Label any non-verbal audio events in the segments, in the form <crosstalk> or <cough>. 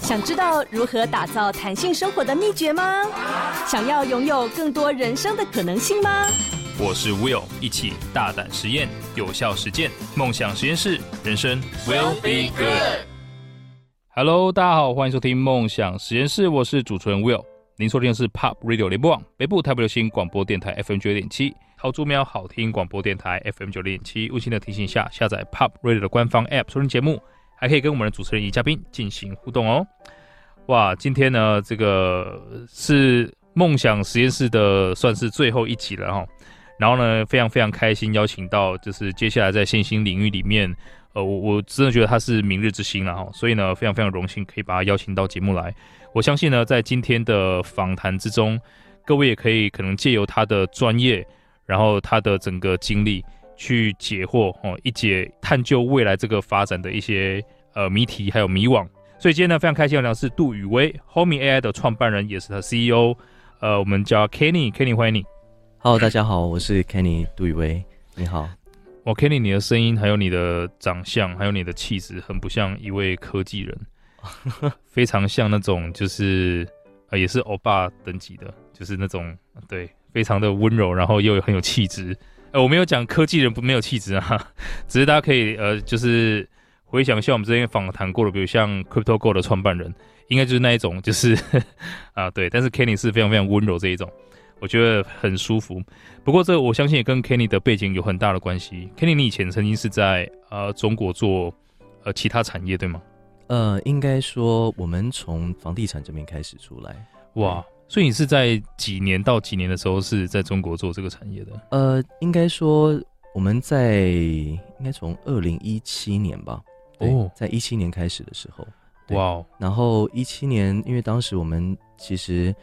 想知道如何打造弹性生活的秘诀吗？想要拥有更多人生的可能性吗？我是 Will，一起大胆实验，有效实践，梦想实验室，人生 Will be good。Hello，大家好，欢迎收听梦想实验室，我是主持人 Will。您收听的是 Pop Radio 联播网北部台北流行广播电台 FM 九点七，桃竹苗好听广播电台 FM 九点七。温馨的提醒下，下载 Pop Radio 的官方 App 收听节目。还可以跟我们的主持人与嘉宾进行互动哦！哇，今天呢，这个是梦想实验室的算是最后一集了哈。然后呢，非常非常开心邀请到，就是接下来在线性领域里面，呃，我我真的觉得他是明日之星了哈。所以呢，非常非常荣幸可以把他邀请到节目来。我相信呢，在今天的访谈之中，各位也可以可能借由他的专业，然后他的整个经历。去解惑哦，一解探究未来这个发展的一些呃谜题，还有迷惘。所以今天呢，非常开心的是杜宇威，Homie AI 的创办人，也是他 CEO。呃，我们叫 Kenny，Kenny 欢迎你。Hello，大家好，我是 Kenny 杜宇威。你好，我 Kenny，你的声音，还有你的长相，还有你的气质，很不像一位科技人，<laughs> 非常像那种就是呃也是欧巴等级的，就是那种对，非常的温柔，然后又很有气质。呃，我没有讲科技人不没有气质啊，<laughs> 只是大家可以呃，就是回想一下我们之前访谈过的，比如像 CryptoGo 的创办人，应该就是那一种，就是 <laughs> 啊对，但是 Kenny 是非常非常温柔这一种，我觉得很舒服。不过这我相信也跟 Kenny 的背景有很大的关系。Kenny，你以前曾经是在呃中国做呃其他产业对吗？呃，应该说我们从房地产这边开始出来，哇。所以你是在几年到几年的时候是在中国做这个产业的？呃，应该说我们在应该从二零一七年吧。哦，在一七年开始的时候，哇。然后一七年，因为当时我们其实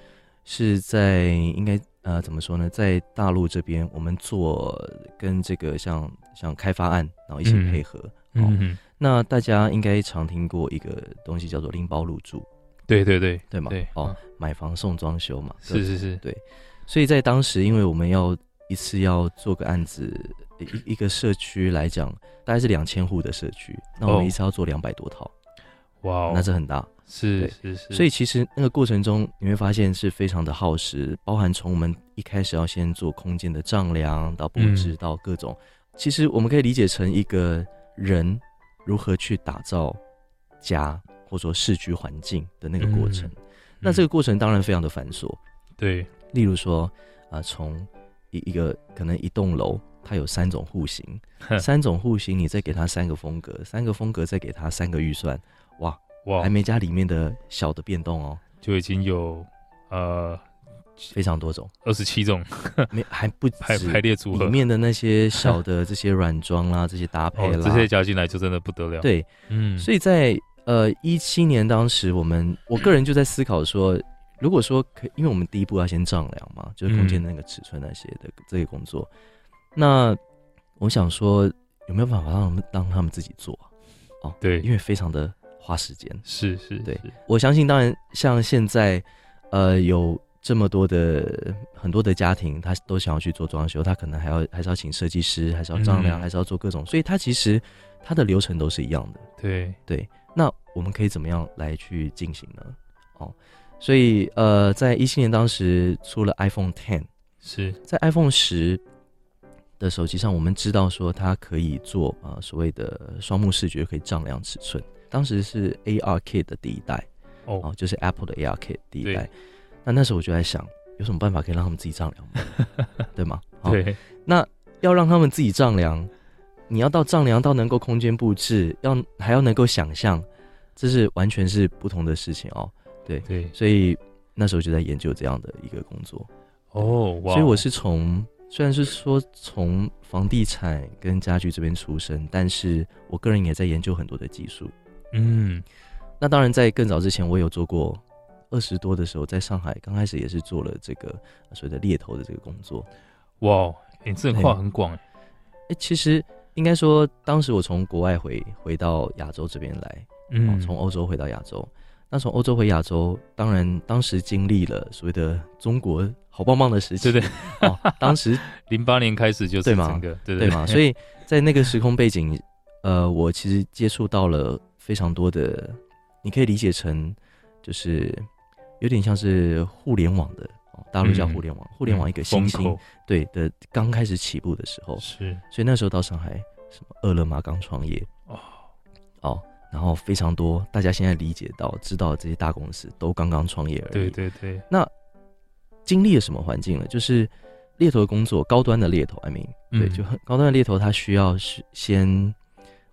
是在应该呃怎么说呢，在大陆这边我们做跟这个像像开发案，然后一起配合。嗯、哦、嗯。那大家应该常听过一个东西叫做拎包入住。对对对对嘛，对哦，买房送装修嘛，是是是，对，所以在当时，因为我们要一次要做个案子，一一个社区来讲，大概是两千户的社区，那我们一次要做两百多套，哇、哦，那是很大，是是是，所以其实那个过程中，你会发现是非常的耗时，包含从我们一开始要先做空间的丈量到布置到各种，嗯、其实我们可以理解成一个人如何去打造家。或者说市区环境的那个过程，那这个过程当然非常的繁琐。对，例如说啊，从、呃、一一个可能一栋楼，它有三种户型，三种户型，你再给它三个风格，三个风格再给它三个预算，哇哇，还没加里面的小的变动哦，就已经有呃非常多种，二十七种，<laughs> 没还不排排列组合里面的那些。小的这些软装啦，这些搭配啦，哦、这些加进来就真的不得了。对，嗯，所以在呃，一七年当时，我们我个人就在思考说，如果说可以，因为我们第一步要先丈量嘛，就是空间那个尺寸那些的这个工作。嗯、那我想说，有没有办法让他们让他们自己做？哦，对，因为非常的花时间。是是，是，对，我相信，当然像现在，呃，有这么多的很多的家庭，他都想要去做装修，他可能还要还是要请设计师，还是要丈量，嗯、还是要做各种，所以他其实他的流程都是一样的。对对。那我们可以怎么样来去进行呢？哦，所以呃，在一七年当时出了 iPhone Ten，是在 iPhone 十的手机上，我们知道说它可以做啊、呃、所谓的双目视觉，可以丈量尺寸。当时是 ARKit 的第一代哦，哦，就是 Apple 的 ARKit 第一代。那那时候我就在想，有什么办法可以让他们自己丈量吗？<laughs> 对吗？哦、对。那要让他们自己丈量。你要到丈量到能够空间布置，要还要能够想象，这是完全是不同的事情哦。对对，所以那时候就在研究这样的一个工作。哦，哇！所以我是从虽然是说从房地产跟家具这边出身，但是我个人也在研究很多的技术。嗯，那当然在更早之前，我有做过二十多的时候，在上海刚开始也是做了这个所谓的猎头的这个工作。哇，你这个话很广哎。哎，其实。应该说，当时我从国外回回到亚洲这边来，嗯，从欧洲回到亚洲。那从欧洲回亚洲，当然当时经历了所谓的中国好棒棒的时期，对对。哦，当时 <laughs> 零八年开始就是对吗？对对对嘛。<laughs> 所以在那个时空背景，呃，我其实接触到了非常多的你可以理解成就是有点像是互联网的，大陆叫互联网，嗯、互联网一个新兴、嗯、对的刚开始起步的时候，是，所以那时候到上海，什么饿了么刚创业。哦。哦，然后非常多大家现在理解到知道这些大公司都刚刚创业而已，对对对，那经历了什么环境呢？就是猎头的工作，高端的猎头，I mean，对，就很高端的猎头，他需要是先。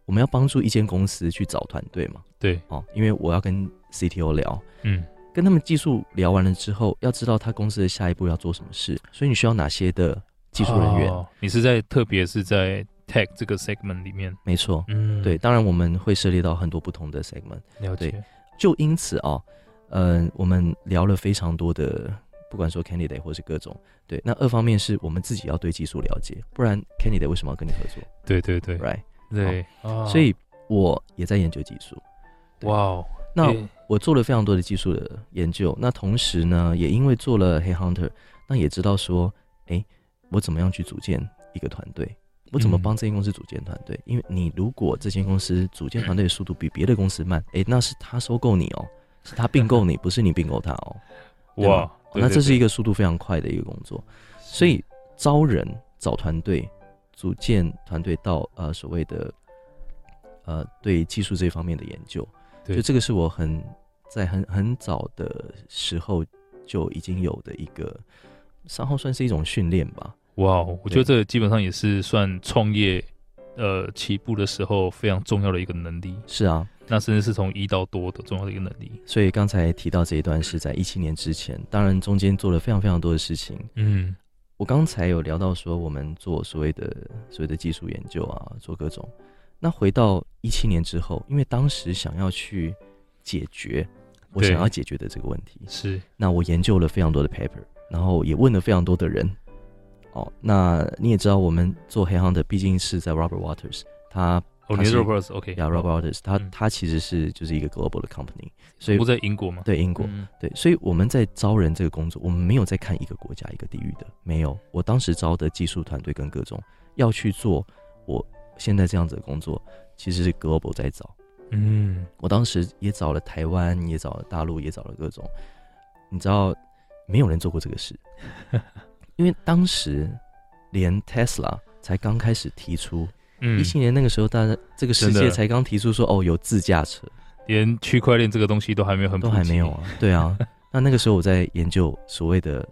我们要帮助一间公司去找团队嘛？对，哦，因为我要跟 CTO 聊，嗯，跟他们技术聊完了之后，要知道他公司的下一步要做什么事，所以你需要哪些的技术人员？哦，你是在特别是在 Tech 这个 segment 里面？没错，嗯，对，当然我们会涉猎到很多不同的 segment，了解。就因此啊，嗯、呃，我们聊了非常多的，不管说 candidate 或是各种，对，那二方面是我们自己要对技术了解，不然 candidate 为什么要跟你合作？对对对，right。对，哦、所以我也在研究技术。哇哦，那我做了非常多的技术的研究。那同时呢，也因为做了 Headhunter，那也知道说，哎、欸，我怎么样去组建一个团队？我怎么帮这间公司组建团队？嗯、因为你如果这间公司组建团队的速度比别的公司慢，哎、欸，那是他收购你哦、喔，是他并购你，<laughs> 不是你并购他哦、喔。哇，那这是一个速度非常快的一个工作。所以招人找团队。组建团队到呃所谓的呃对技术这方面的研究，对，就这个是我很在很很早的时候就已经有的一个，然后算是一种训练吧。哇，我觉得这个基本上也是算创业呃起步的时候非常重要的一个能力。是啊，那甚至是从一到多的重要的一个能力。所以刚才提到这一段是在一七年之前，当然中间做了非常非常多的事情。嗯。我刚才有聊到说，我们做所谓的所谓的技术研究啊，做各种。那回到一七年之后，因为当时想要去解决我想要解决的这个问题，是。那我研究了非常多的 paper，然后也问了非常多的人。哦，那你也知道，我们做 Headhunter 毕竟是在 Robert Walters，他。哦，你是 Robert OK，呀，Robert Walters，他他其实是就是一个 global 的 company，所以不在英国吗？对，英国，对，所以我们在招人这个工作，我们没有在看一个国家一个地域的，没有。我当时招的技术团队跟各种要去做我现在这样子的工作，其实是 global 在找。嗯，我当时也找了台湾，也找了大陆，也找了各种，你知道，没有人做过这个事，<laughs> 因为当时连 Tesla 才刚开始提出。一七、嗯、年那个时候，大家这个世界才刚提出说哦，有自驾车，连区块链这个东西都还没有很都还没有啊。对啊，<laughs> 那那个时候我在研究所谓的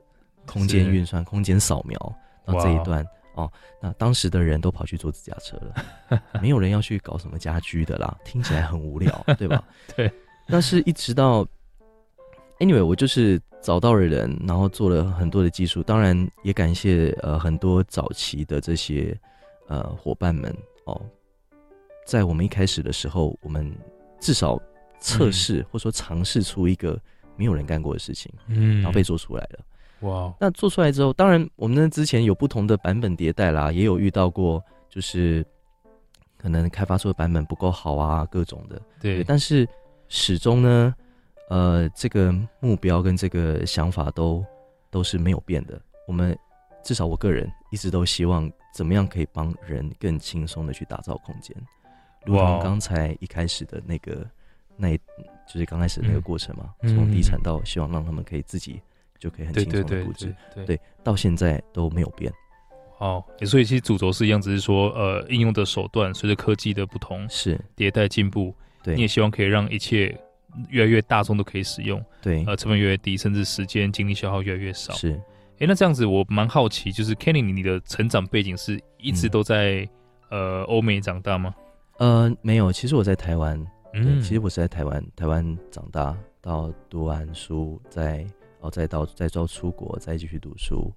空间运算、空间扫描，到这一段。哇哦，那当时的人都跑去做自驾车了，没有人要去搞什么家居的啦，听起来很无聊，对吧？<laughs> 对。但是一直到 anyway，我就是找到了人，然后做了很多的技术，当然也感谢呃很多早期的这些。呃，伙伴们哦，在我们一开始的时候，我们至少测试、嗯、或者说尝试出一个没有人干过的事情，嗯，然后被做出来了。哇！那做出来之后，当然我们之前有不同的版本迭代啦，也有遇到过，就是可能开发出的版本不够好啊，各种的。对，对，但是始终呢，呃，这个目标跟这个想法都都是没有变的。我们至少我个人一直都希望。怎么样可以帮人更轻松的去打造空间？如同刚才一开始的那个，那就是刚开始的那个过程嘛，从地产到希望让他们可以自己就可以很轻松的布置，对，到现在都没有变。哦，所以其实主轴是一样，只是说呃，应用的手段随着科技的不同是迭代进步，对，你也希望可以让一切越来越大众都可以使用，对，呃，成本越来越低，甚至时间精力消耗越来越少，是。哎，那这样子我蛮好奇，就是 Kenny，你的成长背景是一直都在、嗯、呃欧美长大吗？呃，没有，其实我在台湾。嗯，其实我是在台湾，台湾长大，到读完书，再哦再到再到出国，再继续读书，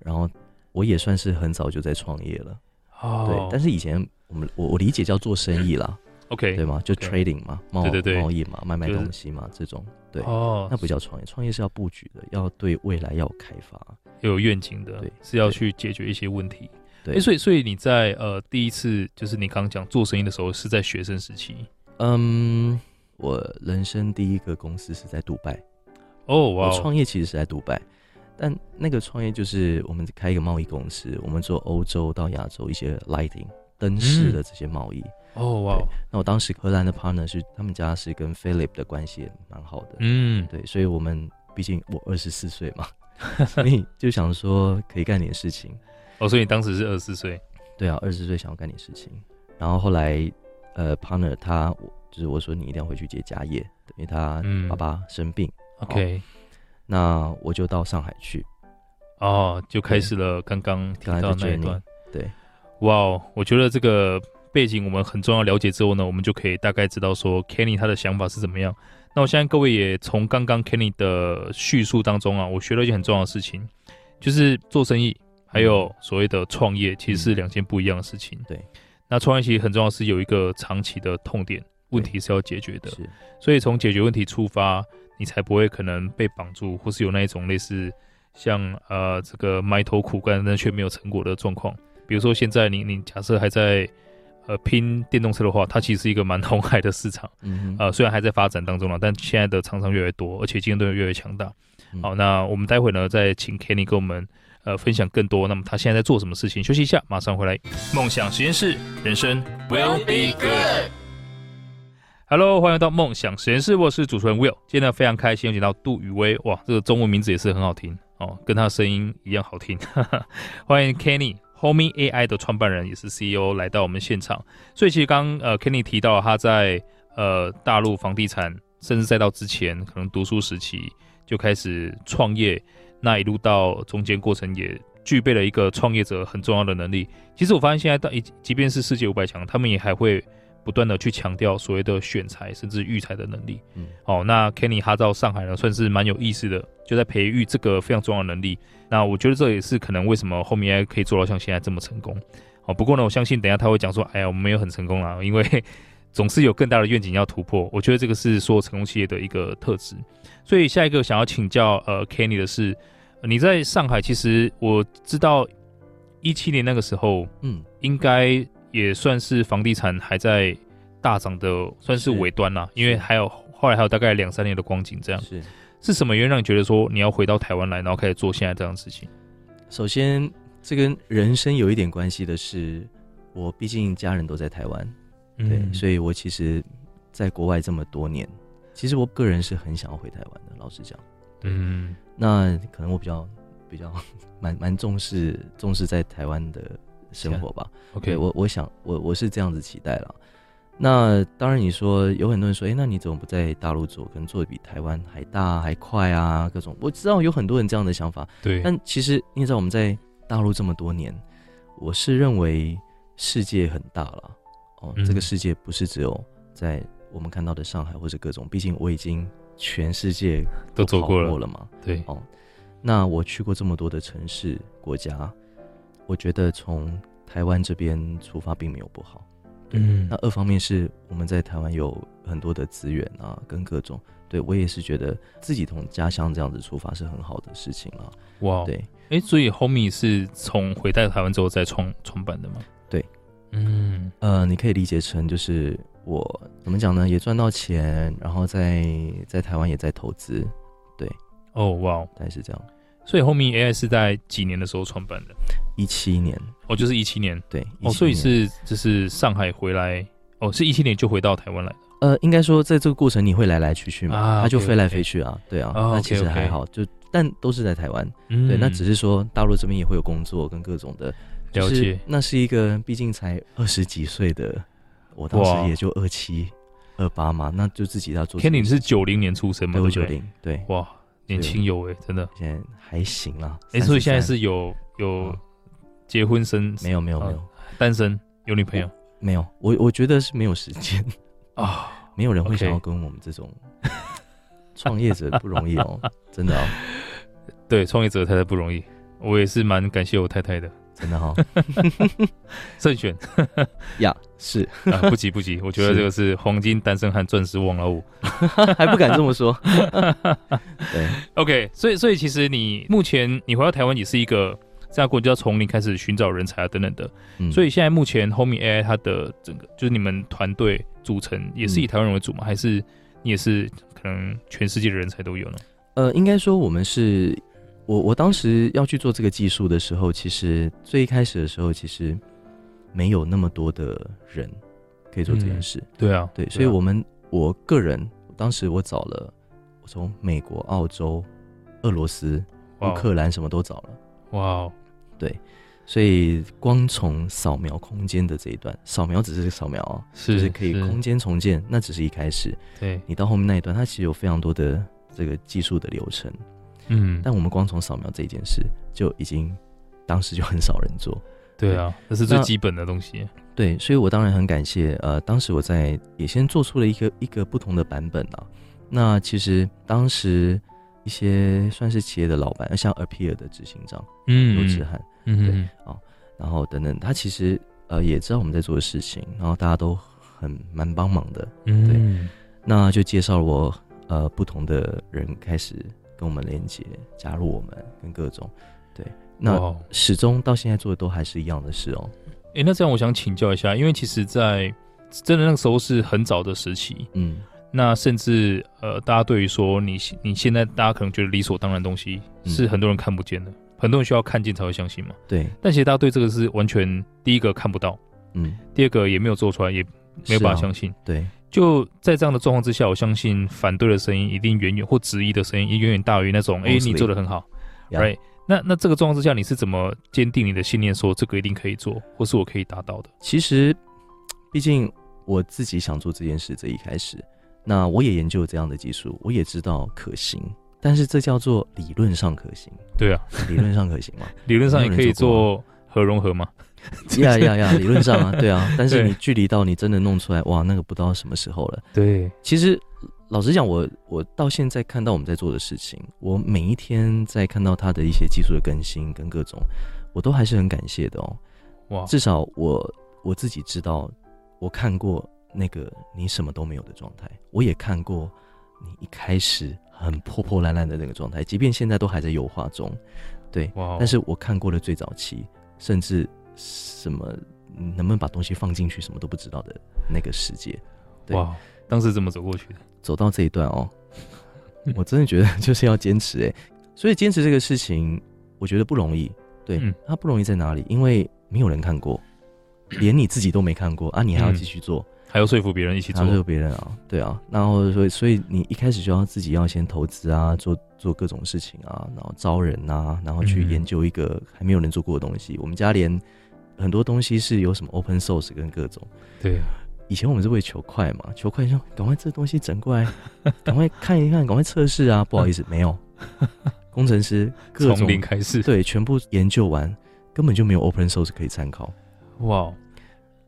然后我也算是很早就在创业了。哦，对，但是以前我们我我理解叫做生意啦。<laughs> OK，对吗？就 trading 嘛，贸对对对，贸易嘛，卖卖东西嘛，这种对哦，那不叫创业，创业是要布局的，要对未来要有开发，要有愿景的，对，是要去解决一些问题。对，所以所以你在呃第一次就是你刚刚讲做生意的时候是在学生时期？嗯，我人生第一个公司是在杜拜。哦，哇，我创业其实是在杜拜，但那个创业就是我们开一个贸易公司，我们做欧洲到亚洲一些 lighting 灯饰的这些贸易。哦哇！那我当时荷兰的 partner 是他们家是跟 Philip 的关系也蛮好的，嗯，对，所以我们毕竟我二十四岁嘛，<laughs> 所以就想说可以干点事情。哦，所以你当时是二十四岁？对啊，二十四岁想要干点事情。然后后来呃，partner 他就是我说你一定要回去接家业，因为他爸爸生病。嗯、OK，那我就到上海去。哦，就开始了刚刚听到那一段。对，哇哦，我觉得这个背景我们很重要，了解之后呢，我们就可以大概知道说 Kenny 他的想法是怎么样。那我相信各位也从刚刚 Kenny 的叙述当中啊，我学了一件很重要的事情，就是做生意还有所谓的创业，其实是两件不一样的事情。对，那创业其实很重要，是有一个长期的痛点，问题是要解决的。是，所以从解决问题出发，你才不会可能被绑住，或是有那一种类似。像呃这个埋头苦干但却没有成果的状况，比如说现在你你假设还在呃拼电动车的话，它其实是一个蛮 <laughs> 红海的市场，嗯呃虽然还在发展当中了，但现在的厂商越来越多，而且竞争对手越来越强大。嗯、好，那我们待会呢再请 Kenny 跟我们呃分享更多。那么他现在在做什么事情？休息一下，马上回来。梦想实验室，人生 will be good。Hello，欢迎到梦想实验室，我是主持人 Will。今天呢非常开心，有请到杜宇威，哇，这个中文名字也是很好听哦，跟他的声音一样好听。哈哈，欢迎 Kenny，Homie AI 的创办人也是 CEO 来到我们现场。所以其实刚呃 Kenny 提到他在呃大陆房地产，甚至再到之前可能读书时期就开始创业，那一路到中间过程也具备了一个创业者很重要的能力。其实我发现现在到一即便是世界五百强，他们也还会。不断的去强调所谓的选材甚至育才的能力，嗯，哦，那 Kenny 哈到上海呢，算是蛮有意思的，就在培育这个非常重要的能力。那我觉得这也是可能为什么后面可以做到像现在这么成功。哦，不过呢，我相信等一下他会讲说，哎呀，我们没有很成功啦，因为 <laughs> 总是有更大的愿景要突破。我觉得这个是所有成功企业的一个特质。所以下一个想要请教呃 Kenny 的是，你在上海，其实我知道一七年那个时候，嗯，应该。也算是房地产还在大涨的，算是尾端啦。因为还有后来还有大概两三年的光景，这样是是什么原因让你觉得说你要回到台湾来，然后开始做现在这样的事情？首先，这跟人生有一点关系的是，我毕竟家人都在台湾，对，嗯、所以我其实在国外这么多年，其实我个人是很想要回台湾的。老实讲，嗯，那可能我比较比较蛮蛮重视重视在台湾的。生活吧，OK，我我想我我是这样子期待了。那当然，你说有很多人说，哎、欸，那你怎么不在大陆做？可能做的比台湾还大还快啊？各种我知道有很多人这样的想法，对。但其实你知道我们在大陆这么多年，我是认为世界很大了哦、嗯，这个世界不是只有在我们看到的上海或者各种，毕竟我已经全世界都走过了嘛，对哦。那我去过这么多的城市国家。我觉得从台湾这边出发并没有不好，嗯，那二方面是我们在台湾有很多的资源啊，跟各种，对我也是觉得自己从家乡这样子出发是很好的事情啊。哇，对，哎、欸，所以 Homie 是从回到台湾之后再创创办的吗？对，嗯，呃，你可以理解成就是我怎么讲呢？也赚到钱，然后在在台湾也在投资，对，哦，哇，大概是这样。所以 Homie AI 是在几年的时候创办的？一七年，哦，就是一七年，对，哦，所以是就是上海回来，哦，是一七年就回到台湾来的。呃，应该说在这个过程你会来来去去嘛，啊、他就飞来飞去啊，对啊，哦、那其实还好，就但都是在台湾、嗯，对，那只是说大陆这边也会有工作跟各种的，了解，那是一个毕竟才二十几岁的，我当时也就二七二八嘛，那就自己要做。Kenny 是九零年出生嘛，对九零，对，哇。年轻有为，真的，现在还行啦。哎、欸，所以现在是有有结婚生？没有没有没有，单身有女朋友？没有，我我觉得是没有时间啊，<laughs> 没有人会想要跟我们这种 <laughs> 创业者不容易哦，真的哦。对，创业者太太不容易，我也是蛮感谢我太太的。真的哈、<laughs> 哦，慎选呀，<laughs> 是啊，不急不急，我觉得这个是黄金单身汉，钻石王老五，<laughs> 还不敢这么说。对，OK，所以所以其实你目前你回到台湾也是一个这样过，就要从零开始寻找人才啊等等的、嗯。所以现在目前 Homie AI 它的整个就是你们团队组成也是以台湾人为主吗、嗯？还是你也是可能全世界的人才都有呢？呃，应该说我们是。我我当时要去做这个技术的时候，其实最一开始的时候，其实没有那么多的人可以做这件事。嗯、对啊，对，所以我们我个人当时我找了，我从美国、澳洲、俄罗斯、乌克兰什么都找了。哇哦，对，所以光从扫描空间的这一段，扫描只是扫描啊，是就是可以空间重建，那只是一开始。对，你到后面那一段，它其实有非常多的这个技术的流程。嗯，但我们光从扫描这件事就已经，当时就很少人做。对啊，这是最基本的东西。对，所以我当然很感谢。呃，当时我在也先做出了一个一个不同的版本啊。那其实当时一些算是企业的老板，像 Appear 的执行长，嗯，刘志汉，嗯，对啊，然后等等，他其实呃也知道我们在做的事情，然后大家都很蛮帮忙的。嗯，对，那就介绍了我呃不同的人开始。跟我们连接，加入我们，跟各种，对，那始终到现在做的都还是一样的事哦。哎、欸，那这样我想请教一下，因为其实，在真的那个时候是很早的时期，嗯，那甚至呃，大家对于说你你现在大家可能觉得理所当然的东西，是很多人看不见的，嗯、很多人需要看见才会相信嘛。对，但其实大家对这个是完全第一个看不到，嗯，第二个也没有做出来，也没有办法相信，啊、对。就在这样的状况之下，我相信反对的声音一定远远或质疑的声音也远远大于那种哎、欸，你做的很好，right？那那这个状况之下，你是怎么坚定你的信念，说这个一定可以做，或是我可以达到的？其实，毕竟我自己想做这件事，这一开始，那我也研究这样的技术，我也知道可行，但是这叫做理论上可行。对啊，理论上可行吗？<laughs> 理论上也可以做核融合吗？<laughs> 呀呀呀！理论上啊，<laughs> 对啊，但是你距离到你真的弄出来，哇，那个不知道什么时候了。对，其实老实讲，我我到现在看到我们在做的事情，我每一天在看到它的一些技术的更新跟各种，我都还是很感谢的哦。哇，至少我我自己知道，我看过那个你什么都没有的状态，我也看过你一开始很破破烂烂的那个状态，即便现在都还在优化中。对，哇，但是我看过了最早期，甚至。什么能不能把东西放进去，什么都不知道的那个世界，对，哇，当时怎么走过去的？走到这一段哦，<laughs> 我真的觉得就是要坚持哎，所以坚持这个事情，我觉得不容易。对，嗯，它不容易在哪里？因为没有人看过，<clears throat> 连你自己都没看过啊，你还要继续做。嗯还要说服别人一起做，说服别人啊，对啊，然后所以所以你一开始就要自己要先投资啊，做做各种事情啊，然后招人啊，然后去研究一个还没有人做过的东西。嗯、我们家连很多东西是有什么 open source 跟各种，对，以前我们是为求快嘛，求快说赶快这东西整过来，<laughs> 赶快看一看，赶快测试啊。不好意思，<laughs> 没有，工程师各种从零开始，对，全部研究完，根本就没有 open source 可以参考。哇。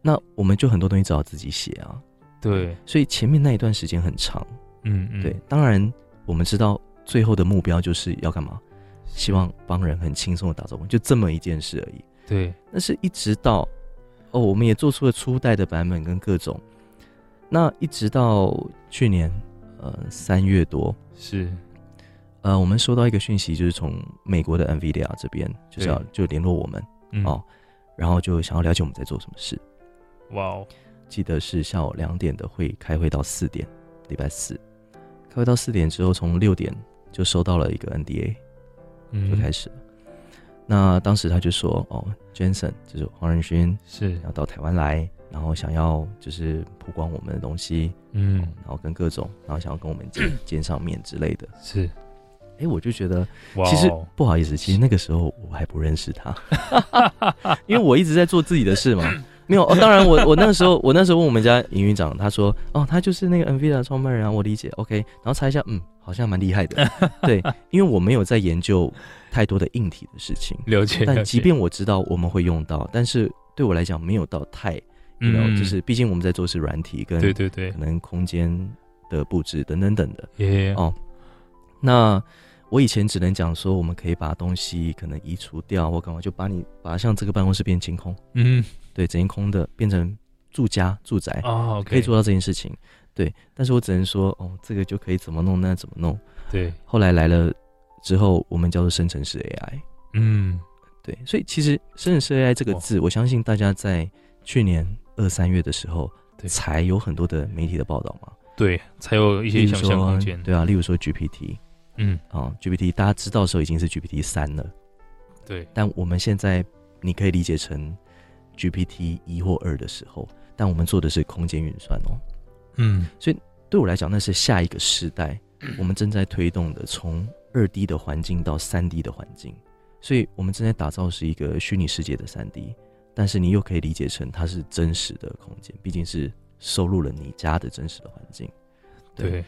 那我们就很多东西只好自己写啊，对，所以前面那一段时间很长，嗯嗯，对。当然，我们知道最后的目标就是要干嘛？希望帮人很轻松的打造，就这么一件事而已。对。但是一直到哦，我们也做出了初代的版本跟各种，那一直到去年呃三月多是，呃，我们收到一个讯息，就是从美国的 NVIDIA 这边就是要就联络我们、嗯、哦，然后就想要了解我们在做什么事。哇哦！记得是下午两点的会开会到四点，礼拜四开会到四点之后，从六点就收到了一个 NDA，嗯，就开始了。那当时他就说：“哦，Jensen 就是黄仁勋是。要到台湾来，然后想要就是曝光我们的东西，嗯，然后跟各种，然后想要跟我们见见上面之类的。”是，哎，我就觉得其实不好意思，其实那个时候我还不认识他，<laughs> 因为我一直在做自己的事嘛。没有哦，当然我我那个时候我那时候问我们家营运长，他说哦，他就是那个 NVIDIA 创办人啊，我理解，OK，然后查一下，嗯，好像蛮厉害的，<laughs> 对，因为我没有在研究太多的硬体的事情，了解，但即便我知道我们会用到，但是对我来讲没有到太，嗯，就是毕竟我们在做是软体跟对对对，可能空间的布置等等等的，耶哦，那。我以前只能讲说，我们可以把东西可能移除掉，或干嘛，就把你把像这个办公室变清空，嗯，对，整间空的变成住家住宅哦，可以做到这件事情，对。但是我只能说，哦，这个就可以怎么弄，那怎么弄？对。后来来了之后，我们叫做生成式 AI，嗯，对。所以其实生成式 AI 这个字，我相信大家在去年二三月的时候，才有很多的媒体的报道嘛，对，才有一些想象空间，对啊，例如说 GPT。嗯啊，GPT 大家知道的时候已经是 GPT 三了，对。但我们现在你可以理解成 GPT 一或二的时候，但我们做的是空间运算哦。嗯，所以对我来讲，那是下一个时代，我们正在推动的，从二 D 的环境到三 D 的环境。所以我们正在打造是一个虚拟世界的三 D，但是你又可以理解成它是真实的空间，毕竟是收录了你家的真实的环境。对，对，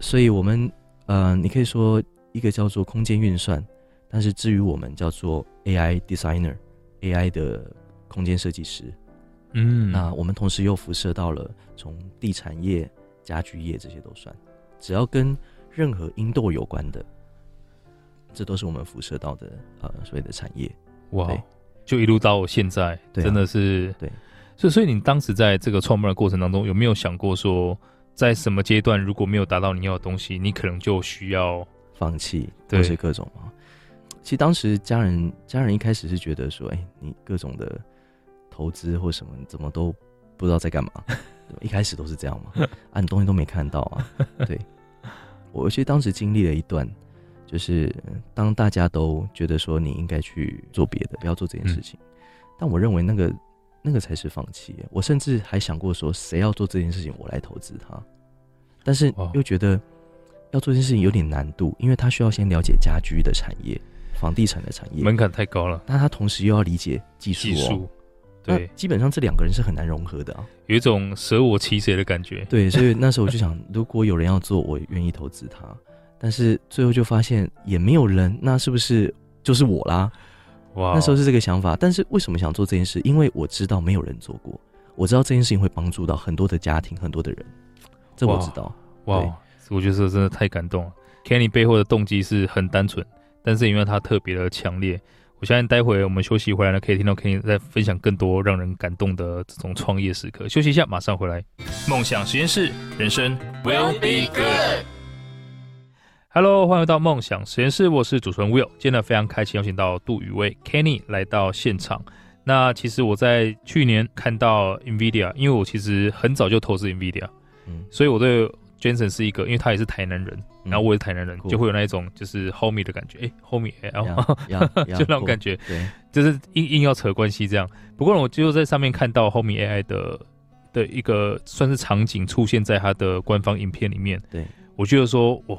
所以我们呃，你可以说一个叫做空间运算，但是至于我们叫做 AI designer，AI 的空间设计师。嗯，那我们同时又辐射到了从地产业、家居业这些都算，只要跟任何 indoor 有关的，这都是我们辐射到的呃所谓的产业。哇，就一路到现在，真的是对。所以，所以你当时在这个创办的过程当中，有没有想过说，在什么阶段如果没有达到你要的东西，你可能就需要放弃，或，是各种啊。其实当时家人家人一开始是觉得说，哎，你各种的。投资或什么，你怎么都不知道在干嘛？<laughs> 一开始都是这样嘛？啊，你东西都没看到啊？<laughs> 对，我其实当时经历了一段，就是当大家都觉得说你应该去做别的，不要做这件事情，嗯、但我认为那个那个才是放弃。我甚至还想过说，谁要做这件事情，我来投资他。但是又觉得要做这件事情有点难度，因为他需要先了解家居的产业、房地产的产业，门槛太高了。但他同时又要理解技术哦。对，基本上这两个人是很难融合的啊，有一种舍我其谁的感觉。对，所以那时候我就想，<laughs> 如果有人要做，我愿意投资他。但是最后就发现也没有人，那是不是就是我啦？哇，那时候是这个想法。但是为什么想做这件事？因为我知道没有人做过，我知道这件事情会帮助到很多的家庭、很多的人，这我知道。哇，哇，我觉得这真的太感动了。Kenny 背后的动机是很单纯，但是因为他特别的强烈。我相信待会我们休息回来呢，可以听到 Kenny 在分享更多让人感动的这种创业时刻。休息一下，马上回来。梦想实验室，人生 will be good。Hello，欢迎回到梦想实验室，我是主持人 Will。今天呢，非常开心邀请到杜宇威 Kenny 来到现场。那其实我在去年看到 NVIDIA，因为我其实很早就投资 NVIDIA，嗯，所以我对 Jensen 是一个，因为他也是台南人。然后我也是台南人，嗯、就会有那一种就是 homie 的感觉，哎，homie，然后 <laughs> <laughs> 就那种感觉，对，就是硬硬要扯关系这样。不过呢，我就在上面看到 homie AI 的的一个算是场景出现在他的官方影片里面，对，我觉得说哇，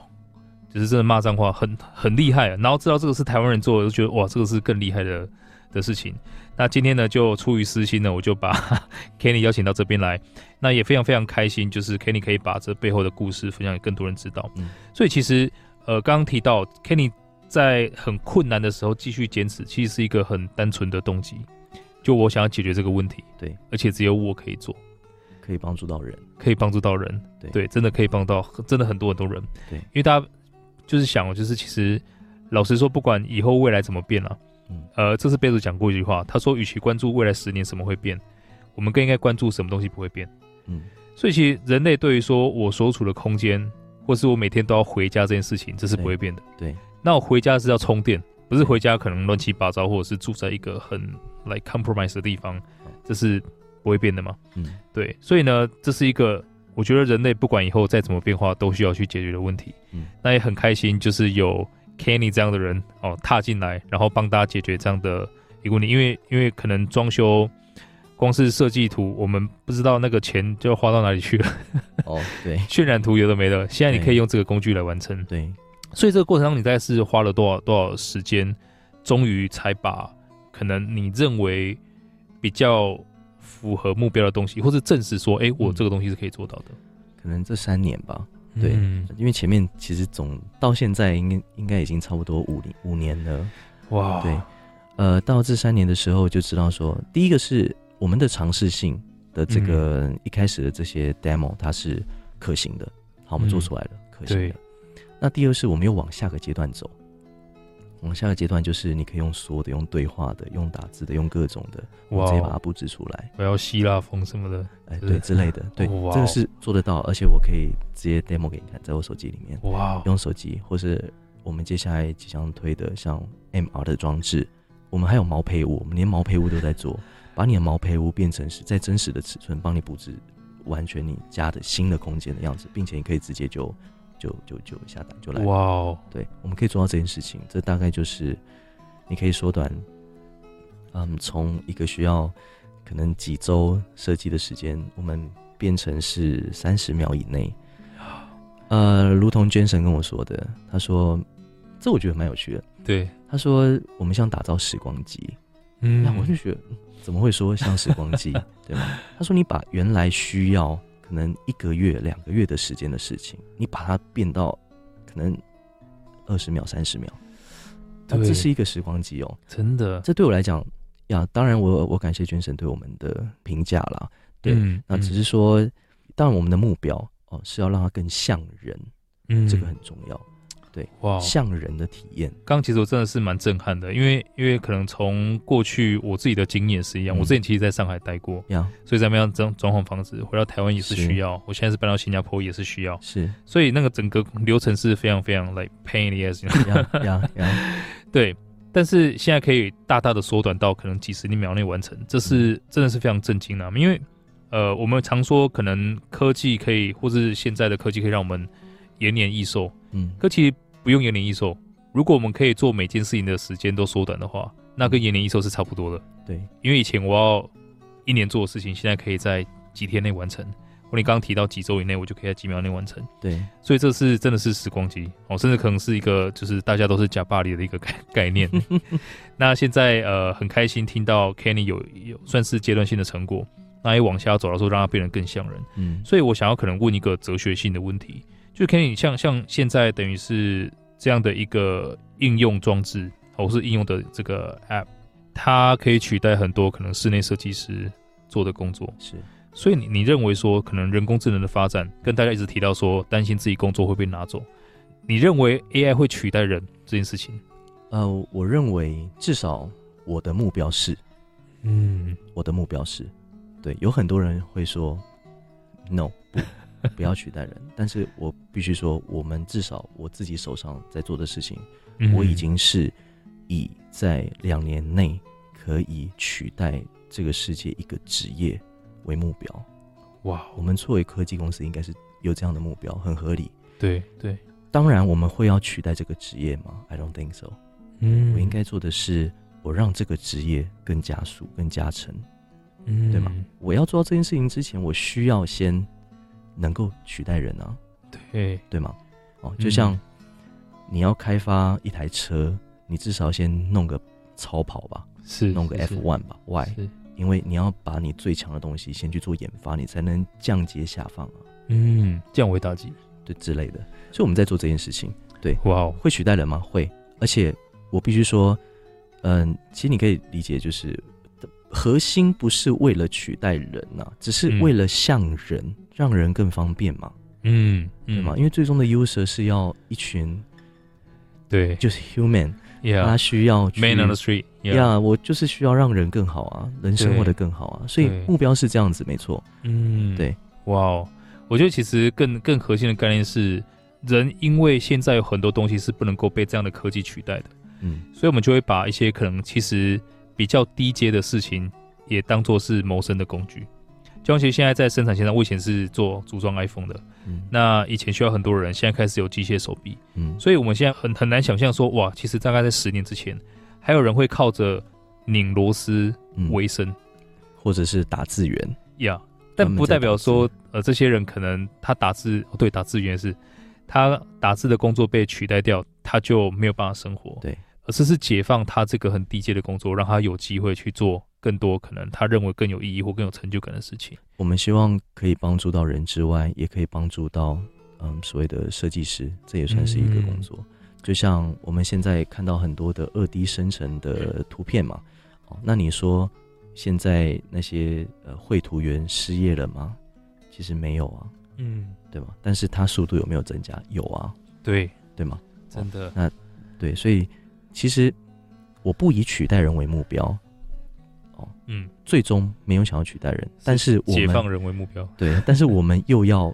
就是真的骂脏话很很厉害啊。然后知道这个是台湾人做的，就觉得哇，这个是更厉害的的事情。那今天呢，就出于私心呢，我就把 <laughs> Kenny 邀请到这边来。那也非常非常开心，就是 Kenny 可以把这背后的故事分享给更多人知道。嗯，所以其实呃，刚刚提到 Kenny 在很困难的时候继续坚持，其实是一个很单纯的动机。就我想要解决这个问题，对，而且只有我可以做，可以帮助到人，可以帮助到人，对，对，真的可以帮到真的很多很多人。对，因为大家就是想，就是其实老实说，不管以后未来怎么变了、啊。呃，这是贝佐讲过一句话，他说：“与其关注未来十年什么会变，我们更应该关注什么东西不会变。”嗯，所以其实人类对于说我所处的空间，或是我每天都要回家这件事情，这是不会变的。对，对，那我回家是要充电，不是回家可能乱七八糟，或者是住在一个很 like compromise 的地方，这是不会变的嘛。嗯，对，所以呢，这是一个我觉得人类不管以后再怎么变化，都需要去解决的问题。嗯，那也很开心，就是有。Kenny 这样的人哦，踏进来，然后帮大家解决这样的一个问题，因为因为可能装修光是设计图，我们不知道那个钱就要花到哪里去了。哦，对，<laughs> 渲染图有的没的，现在你可以用这个工具来完成。对，所以这个过程中你大概是花了多少多少时间，终于才把可能你认为比较符合目标的东西，或是证实说，哎，我这个东西是可以做到的。可能这三年吧。对，嗯、因为前面其实总到现在应该应该已经差不多五年五年了，哇，对，呃，到这三年的时候就知道说，第一个是我们的尝试性的这个一开始的这些 demo 它是可行的，好，我们做出来了，嗯、可行的。那第二是我们又往下个阶段走。我们下个阶段就是你可以用说的、用对话的、用打字的、用各种的，我直接把它布置出来。我要希腊风什么的，哎，对之类的，<laughs> 对，这个是做得到，而且我可以直接 demo 给你看，在我手机里面。哇，用手机，或是我们接下来即将推的像 MR 的装置，我们还有毛坯屋，我们连毛坯屋都在做，把你的毛坯屋变成是在真实的尺寸，帮你布置完全你家的新的空间的样子，并且你可以直接就。就就就下单就来哇哦对，我们可以做到这件事情。这大概就是你可以缩短，嗯，从一个需要可能几周设计的时间，我们变成是三十秒以内。呃，如同 Jensen 跟我说的，他说这我觉得蛮有趣的。对，他说我们像打造时光机，嗯，那我就觉得怎么会说像时光机，<laughs> 对吗？他说你把原来需要可能一个月、两个月的时间的事情，你把它变到可能二十秒、三十秒，对，这是一个时光机哦，真的。这对我来讲呀，当然我我感谢 Jensen 对我们的评价啦，对，嗯、那只是说，当然我们的目标。哦，是要让它更像人，嗯，这个很重要，对，哇，像人的体验。刚刚其实我真的是蛮震撼的，因为因为可能从过去我自己的经验是一样，嗯、我之前其实在上海待过，呀，所以咱们要装装潢房子，回到台湾也是需要，我现在是搬到新加坡也是需要，是，所以那个整个流程是非常非常 like pain in the ass，呀呀，<laughs> 对，但是现在可以大大的缩短到可能几十秒内完成，这是、嗯、真的是非常震惊的，因为。呃，我们常说可能科技可以，或是现在的科技可以让我们延年益寿。嗯，可其实不用延年益寿。如果我们可以做每件事情的时间都缩短的话，那跟延年益寿是差不多的。对，因为以前我要一年做的事情，现在可以在几天内完成。或你刚刚提到几周以内，我就可以在几秒内完成。对，所以这是真的是时光机哦，甚至可能是一个就是大家都是假巴黎的一个概 <laughs> 概念。<laughs> 那现在呃很开心听到 Kenny 有有算是阶段性的成果。那也往下走的时候，让它变得更像人。嗯，所以我想要可能问一个哲学性的问题，就可以像像现在等于是这样的一个应用装置，或是应用的这个 App，它可以取代很多可能室内设计师做的工作。是，所以你你认为说，可能人工智能的发展，跟大家一直提到说担心自己工作会被拿走，你认为 AI 会取代人这件事情？呃，我认为至少我的目标是，嗯，我的目标是。对，有很多人会说，no，不，要取代人。但是我必须说，我们至少我自己手上在做的事情，嗯、我已经是以在两年内可以取代这个世界一个职业为目标。哇，我们作为科技公司，应该是有这样的目标，很合理。对对，当然我们会要取代这个职业吗？I don't think so。嗯，我应该做的是，我让这个职业更加速、更加成。嗯，对吗？我要做到这件事情之前，我需要先能够取代人啊，对对吗？哦，就像你要开发一台车，你至少先弄个超跑吧，是弄个 F1 吧，Why？因为你要把你最强的东西先去做研发，你才能降阶下放啊。嗯，降维打击，对之类的。所以我们在做这件事情，对，哇，Wow，会取代人吗？会，而且我必须说，嗯，其实你可以理解就是。核心不是为了取代人呐、啊，只是为了像人，嗯、让人更方便嘛。嗯，嗯。对吗？因为最终的 user 是要一群，对，就是 human，Yeah, 他需要 man on the street，呀，我就是需要让人更好啊，人生活得更好啊，所以目标是这样子，没错。嗯，对，哇哦，我觉得其实更更核心的概念是，人因为现在有很多东西是不能够被这样的科技取代的，嗯，所以我们就会把一些可能其实。比较低阶的事情，也当做是谋生的工具。就像其实现在在生产线上，我以前是做组装 iPhone 的，嗯，那以前需要很多人，现在开始有机械手臂，嗯，所以我们现在很很难想象说，哇，其实大概在十年之前，还有人会靠着拧螺丝为生，嗯，或者是打字员，呀，yeah, 但不代表说，呃，这些人可能他打字，哦，对，打字员是，他打字的工作被取代掉，他就没有办法生活，对。而是是解放他这个很低阶的工作，让他有机会去做更多可能他认为更有意义或更有成就感的事情。我们希望可以帮助到人之外，也可以帮助到嗯所谓的设计师，这也算是一个工作。嗯、就像我们现在看到很多的二 D 生成的图片嘛，哦，那你说现在那些呃绘图员失业了吗？其实没有啊，嗯，对吗？但是它速度有没有增加？有啊，对对吗？真的，哦、那对，所以。其实我不以取代人为目标，哦，嗯，最终没有想要取代人，但是我们解放人为目标，对，但是我们又要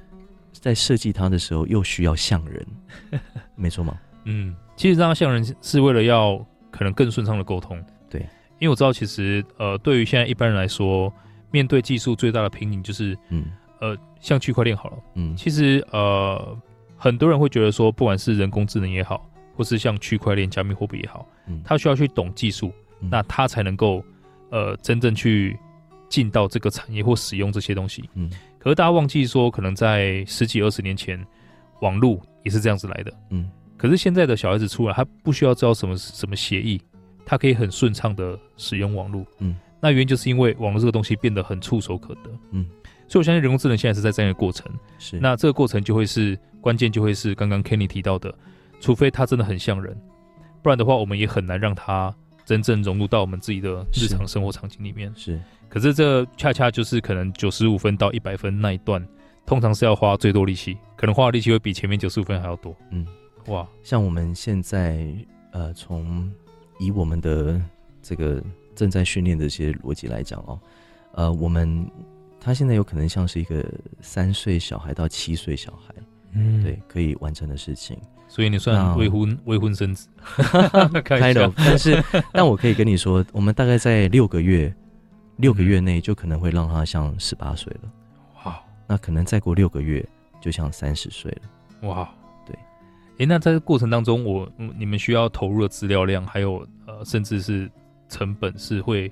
在设计它的时候又需要像人，<laughs> 没错吗？嗯，其实让它像人是为了要可能更顺畅的沟通，对，因为我知道其实呃，对于现在一般人来说，面对技术最大的瓶颈就是，嗯，呃，像区块链好了，嗯，其实呃，很多人会觉得说，不管是人工智能也好。或是像区块链、加密货币也好，嗯，他需要去懂技术，嗯、那他才能够，呃，真正去进到这个产业或使用这些东西。嗯，可是大家忘记说，可能在十几二十年前，网络也是这样子来的。嗯，可是现在的小孩子出来，他不需要知道什么什么协议，他可以很顺畅的使用网络。嗯，那原因就是因为网络这个东西变得很触手可得。嗯，所以我相信人工智能现在是在这样一个过程。是，那这个过程就会是关键，就会是刚刚 Kenny 提到的，除非他真的很像人，不然的话，我们也很难让他。真正融入到我们自己的日常生活场景里面是，是，可是这恰恰就是可能九十五分到一百分那一段，通常是要花最多力气，可能花的力气会比前面九十五分还要多。嗯，哇，像我们现在呃，从以我们的这个正在训练的一些逻辑来讲哦，呃，我们他现在有可能像是一个三岁小孩到七岁小孩，嗯，对，可以完成的事情。所以你算未婚未婚生子，<laughs> 开了，但是但我可以跟你说，我们大概在六个月，六个月内就可能会让他像十八岁了。哇，那可能再过六个月就像三十岁了。哇，对，哎、欸，那在这个过程当中，我你们需要投入的资料量，还有呃，甚至是成本是会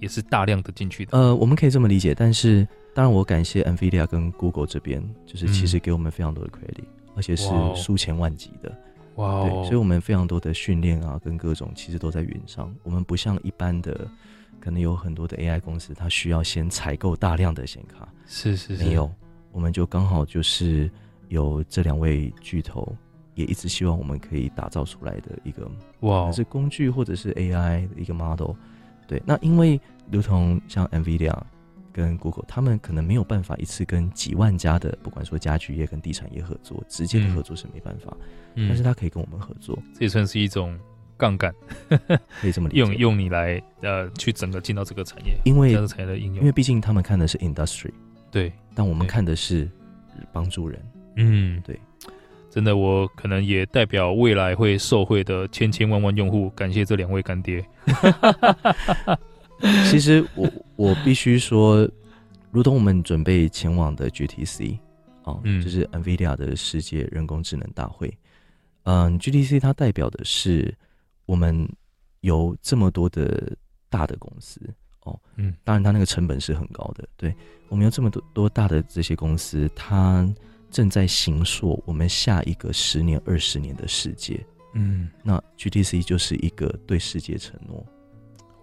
也是大量的进去的。呃，我们可以这么理解，但是当然我感谢 NVIDIA 跟 Google 这边，就是其实给我们非常多的 credit。而且是数千万级的，哇！对，所以我们非常多的训练啊，跟各种其实都在云上。我们不像一般的，可能有很多的 AI 公司，它需要先采购大量的显卡。是是是，没有，我们就刚好就是有这两位巨头，也一直希望我们可以打造出来的一个哇，是工具或者是 AI 的一个 model。对，那因为如同像 NVIDIA。跟 Google，他们可能没有办法一次跟几万家的，不管说家具业跟地产业合作，直接的合作是没办法。嗯，但是他可以跟我们合作，这也算是一种杠杆，<laughs> 可以这么理解。用用你来呃去整个进到这个产业，因为这个产业的应用，因为毕竟他们看的是 industry，对，但我们看的是帮助人。嗯，对，真的，我可能也代表未来会受惠的千千万万用户，感谢这两位干爹。<laughs> <laughs> 其实我我必须说，如同我们准备前往的 GTC 啊，嗯，就是 NVIDIA 的世界人工智能大会。嗯，GTC 它代表的是我们有这么多的大的公司哦，嗯，当然它那个成本是很高的。对，我们有这么多多大的这些公司，它正在形塑我们下一个十年、二十年的世界。嗯，那 GTC 就是一个对世界承诺。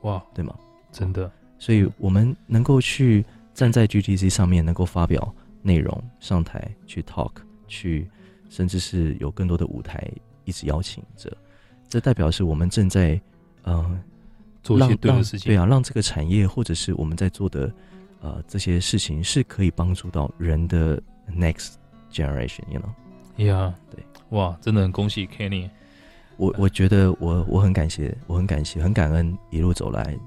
哇，对吗？真的，所以我们能够去站在 GTC 上面，能够发表内容、上台去 talk，去，甚至是有更多的舞台一直邀请着，这代表是我们正在呃做一些对的事情，对啊，让这个产业或者是我们在做的呃这些事情是可以帮助到人的 next generation，you know？Yeah，对，哇，真的很恭喜 Kenny，我我觉得我我很感谢，我很感谢，很感恩一路走来。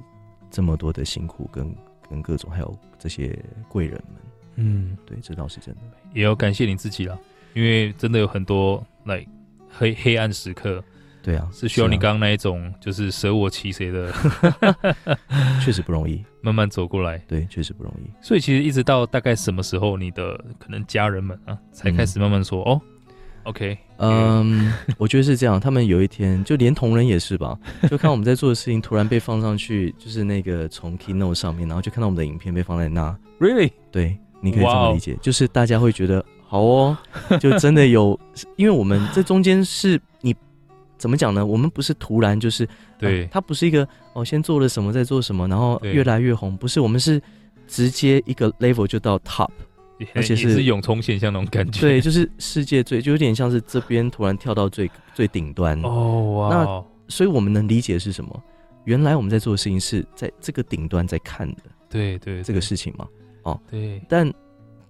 这么多的辛苦跟跟各种，还有这些贵人们，嗯，对，这倒是真的。也要感谢你自己了，因为真的有很多来、like, 黑黑暗时刻，对啊，是需要你刚刚那一种，就是舍我其谁的，<laughs> 确实不容易，慢慢走过来，对，确实不容易。所以其实一直到大概什么时候，你的可能家人们啊，才开始慢慢说、嗯、哦。OK，嗯，<laughs> 我觉得是这样。他们有一天，就连同仁也是吧，<laughs> 就看我们在做的事情突然被放上去，就是那个从 Keynote 上面，然后就看到我们的影片被放在那。Really？对，你可以这么理解，wow. 就是大家会觉得好哦，<laughs> 就真的有，因为我们这中间是你怎么讲呢？我们不是突然就是对，它、呃、不是一个哦，先做了什么再做什么，然后越来越红，不是，我们是直接一个 level 就到 top。而且是涌冲现象那种感觉，对，就是世界最，就有点像是这边突然跳到最最顶端哦，哇！那所以我们能理解是什么？原来我们在做的事情是在这个顶端在看的，对对，这个事情嘛，哦，对。但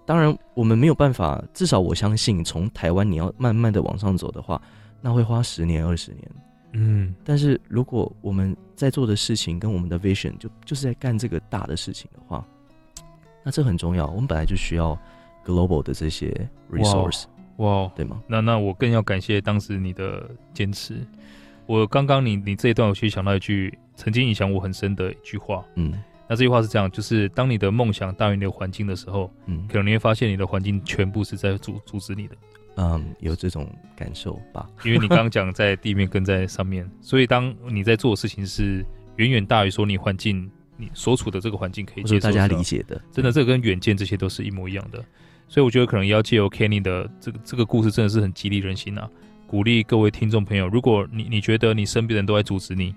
当然我们没有办法，至少我相信，从台湾你要慢慢的往上走的话，那会花十年二十年，嗯。但是如果我们在做的事情跟我们的 vision 就就是在干这个大的事情的话。那这很重要，我们本来就需要 global 的这些 resource，哇，wow, wow, 对吗？那那我更要感谢当时你的坚持。我刚刚你你这一段，我其实想到一句曾经影响我很深的一句话，嗯，那这句话是这样，就是当你的梦想大于你的环境的时候，嗯，可能你会发现你的环境全部是在阻阻止你的，嗯，有这种感受吧？因为你刚刚讲 <laughs> 在地面跟在上面，所以当你在做的事情是远远大于说你环境你所处的这个环境可以接受大家理解的。真的，这个跟远见这些都是一模一样的。所以我觉得可能也要借由 Kenny 的这个这个故事，真的是很激励人心啊，鼓励各位听众朋友，如果你你觉得你身边人都在阻止你，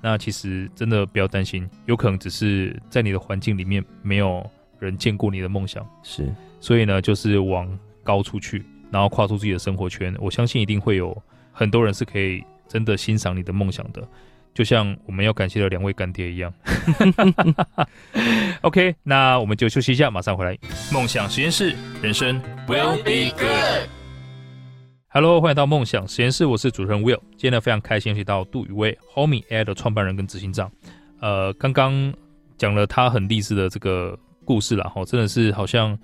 那其实真的不要担心，有可能只是在你的环境里面没有人见过你的梦想。是，所以呢，就是往高出去，然后跨出自己的生活圈，我相信一定会有很多人是可以真的欣赏你的梦想的。就像我们要感谢的两位干爹一样。<laughs> OK，那我们就休息一下，马上回来。梦想实验室，人生 will be good。Hello，欢迎到梦想实验室，我是主持人 Will。今天呢，非常开心，请到杜宇威，Homey Air 的创办人跟执行长。呃，刚刚讲了他很励志的这个故事了，哈，真的是好像。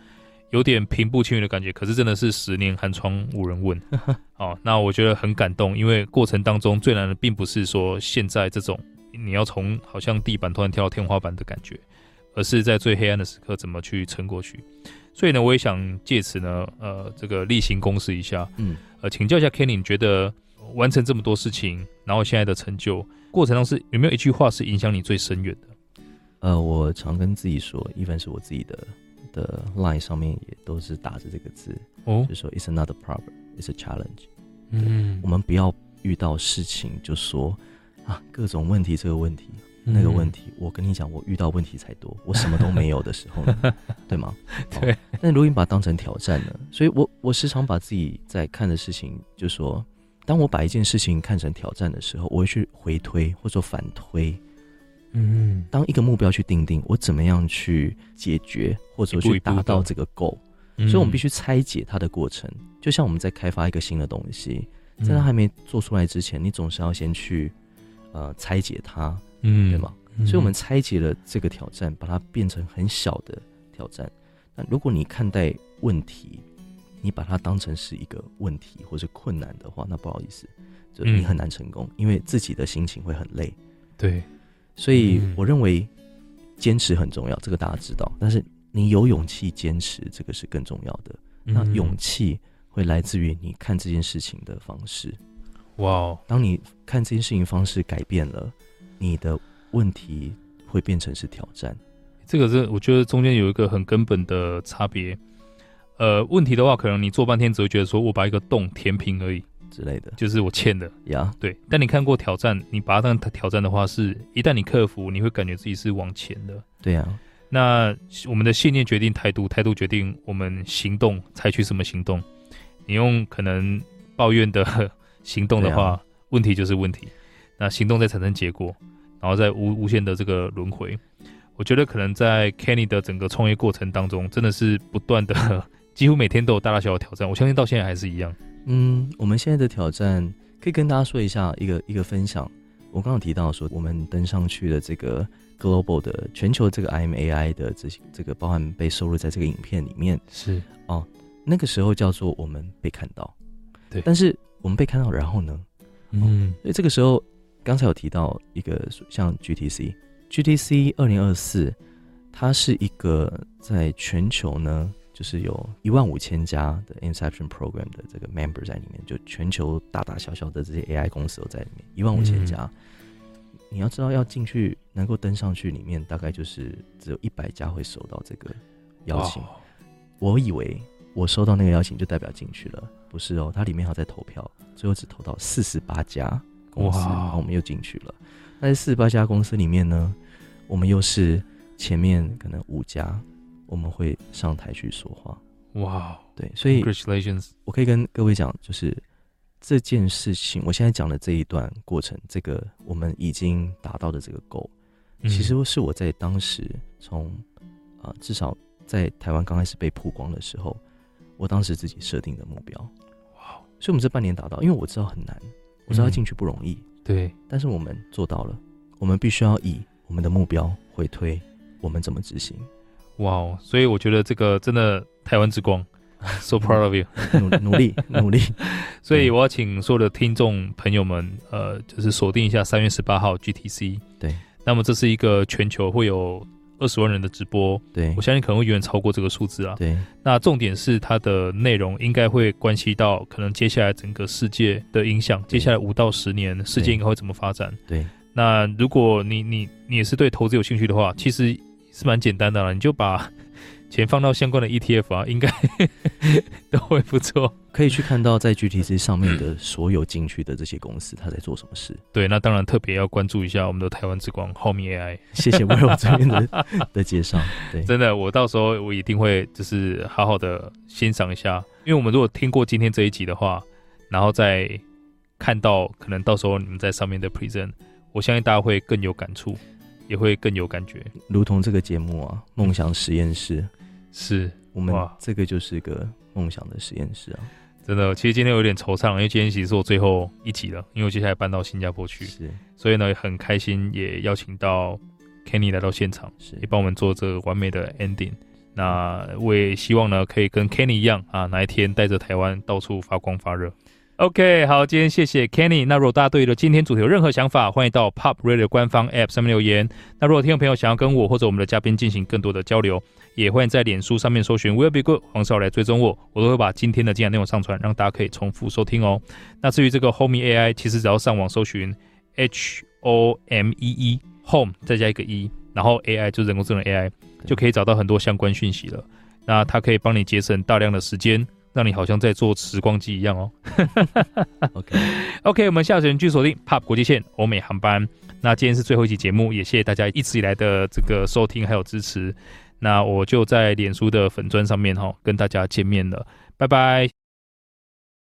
有点平步青云的感觉，可是真的是十年寒窗无人问。<laughs> 哦，那我觉得很感动，因为过程当中最难的并不是说现在这种你要从好像地板突然跳到天花板的感觉，而是在最黑暗的时刻怎么去撑过去。所以呢，我也想借此呢，呃，这个例行公事一下，嗯，呃，请教一下 Kenny，你觉得完成这么多事情，然后现在的成就过程当中是有没有一句话是影响你最深远的？呃，我常跟自己说，一般是我自己的。的 line 上面也都是打着这个字，哦，就是说 it's another problem, it's a challenge。嗯，我们不要遇到事情就说啊，各种问题，这个问题、嗯、那个问题。我跟你讲，我遇到问题才多，<laughs> 我什么都没有的时候，<laughs> 对吗？对。但如果你把它当成挑战呢？所以我我时常把自己在看的事情，就说，当我把一件事情看成挑战的时候，我会去回推或者反推。嗯，当一个目标去定定，我怎么样去解决，或者说去达到这个 goal，所以我们必须拆解它的过程。就像我们在开发一个新的东西，在它还没做出来之前，你总是要先去呃拆解它，嗯，对吗？所以我们拆解了这个挑战，把它变成很小的挑战。那如果你看待问题，你把它当成是一个问题或者困难的话，那不好意思，就你很难成功，因为自己的心情会很累。对。所以我认为坚持很重要，这个大家知道。但是你有勇气坚持，这个是更重要的。那勇气会来自于你看这件事情的方式。哇！当你看这件事情方式改变了，你的问题会变成是挑战。这个是我觉得中间有一个很根本的差别。呃，问题的话，可能你做半天只会觉得说我把一个洞填平而已。之类的，就是我欠的呀。Yeah. 对，但你看过挑战，你把它当挑战的话，是一旦你克服，你会感觉自己是往前的。对呀。那我们的信念决定态度，态度决定我们行动，采取什么行动。你用可能抱怨的行动的话，问题就是问题。那行动再产生结果，然后再无无限的这个轮回。我觉得可能在 Kenny 的整个创业过程当中，真的是不断的，<laughs> 几乎每天都有大大小小挑战。我相信到现在还是一样。嗯，我们现在的挑战可以跟大家说一下一个一个分享。我刚刚提到说，我们登上去的这个 global 的全球这个 I'm AI 的这些这个包含被收录在这个影片里面是哦，那个时候叫做我们被看到，对。但是我们被看到，然后呢？嗯，所以这个时候刚才有提到一个像 GTC，GTC 二零二四，它是一个在全球呢。就是有一万五千家的 Inception Program 的这个 member 在里面，就全球大大小小的这些 AI 公司都在里面，一万五千家。嗯、你要知道，要进去能够登上去，里面大概就是只有一百家会收到这个邀请。我以为我收到那个邀请就代表进去了，不是哦，它里面还在投票，最后只投到四十八家公司，哇然后我们又进去了。那四十八家公司里面呢，我们又是前面可能五家。我们会上台去说话，哇 Wow，对，所以，Congratulations，我可以跟各位讲，就是这件事情，我现在讲的这一段过程，这个我们已经达到的这个 goal，其实是我在当时从啊、呃，至少在台湾刚开始被曝光的时候，我当时自己设定的目标，哇，所以我们这半年达到，因为我知道很难，我知道进去不容易，嗯、对，但是我们做到了，我们必须要以我们的目标回推，我们怎么执行。哇哦！所以我觉得这个真的台湾之光，so <laughs> proud of you，努努力 <laughs> 努力。所以我要请所有的听众朋友们，呃，就是锁定一下三月十八号 GTC。对，那么这是一个全球会有二十万人的直播。对，我相信可能会远远超过这个数字啊。对，那重点是它的内容应该会关系到可能接下来整个世界的影响，接下来五到十年世界应该会怎么发展？对。那如果你你你也是对投资有兴趣的话，其实是蛮简单的了，你就把 <laughs> 钱放到相关的 ETF 啊，应该 <laughs> 都会不错。可以去看到在 GTC 上面的所有进去的这些公司，他在做什么事。对，那当然特别要关注一下我们的台湾之光 Homey AI。谢谢 Will 这边的的介绍。对，<laughs> 真的，我到时候我一定会就是好好的欣赏一下，因为我们如果听过今天这一集的话，然后再看到可能到时候你们在上面的 present。我相信大家会更有感触，也会更有感觉，如同这个节目啊，梦想实验室，是我们这个就是个梦想的实验室啊。真的，其实今天有点惆怅，因为今天其实是我最后一集了，因为我接下来搬到新加坡去，是，所以呢很开心，也邀请到 Kenny 来到现场，是，也帮我们做这个完美的 ending。那我也希望呢，可以跟 Kenny 一样啊，哪一天带着台湾到处发光发热。OK，好，今天谢谢 Kenny。那如果大家对于今天主题有任何想法，欢迎到 Pop Radio 官方 App 上面留言。那如果听众朋友想要跟我或者我们的嘉宾进行更多的交流，也欢迎在脸书上面搜寻 Will Be Good 黄少来追踪我，我都会把今天的精彩内容上传，让大家可以重复收听哦。那至于这个 Home AI，其实只要上网搜寻 H O M E E Home 再加一个 E，然后 AI 就是人工智能 AI，就可以找到很多相关讯息了。那它可以帮你节省大量的时间。让你好像在坐时光机一样哦。<laughs> OK OK，我们下次继续锁定 POP 国际线欧美航班。那今天是最后一期节目，也谢谢大家一直以来的这个收听还有支持。那我就在脸书的粉砖上面哈、哦、跟大家见面了，拜拜。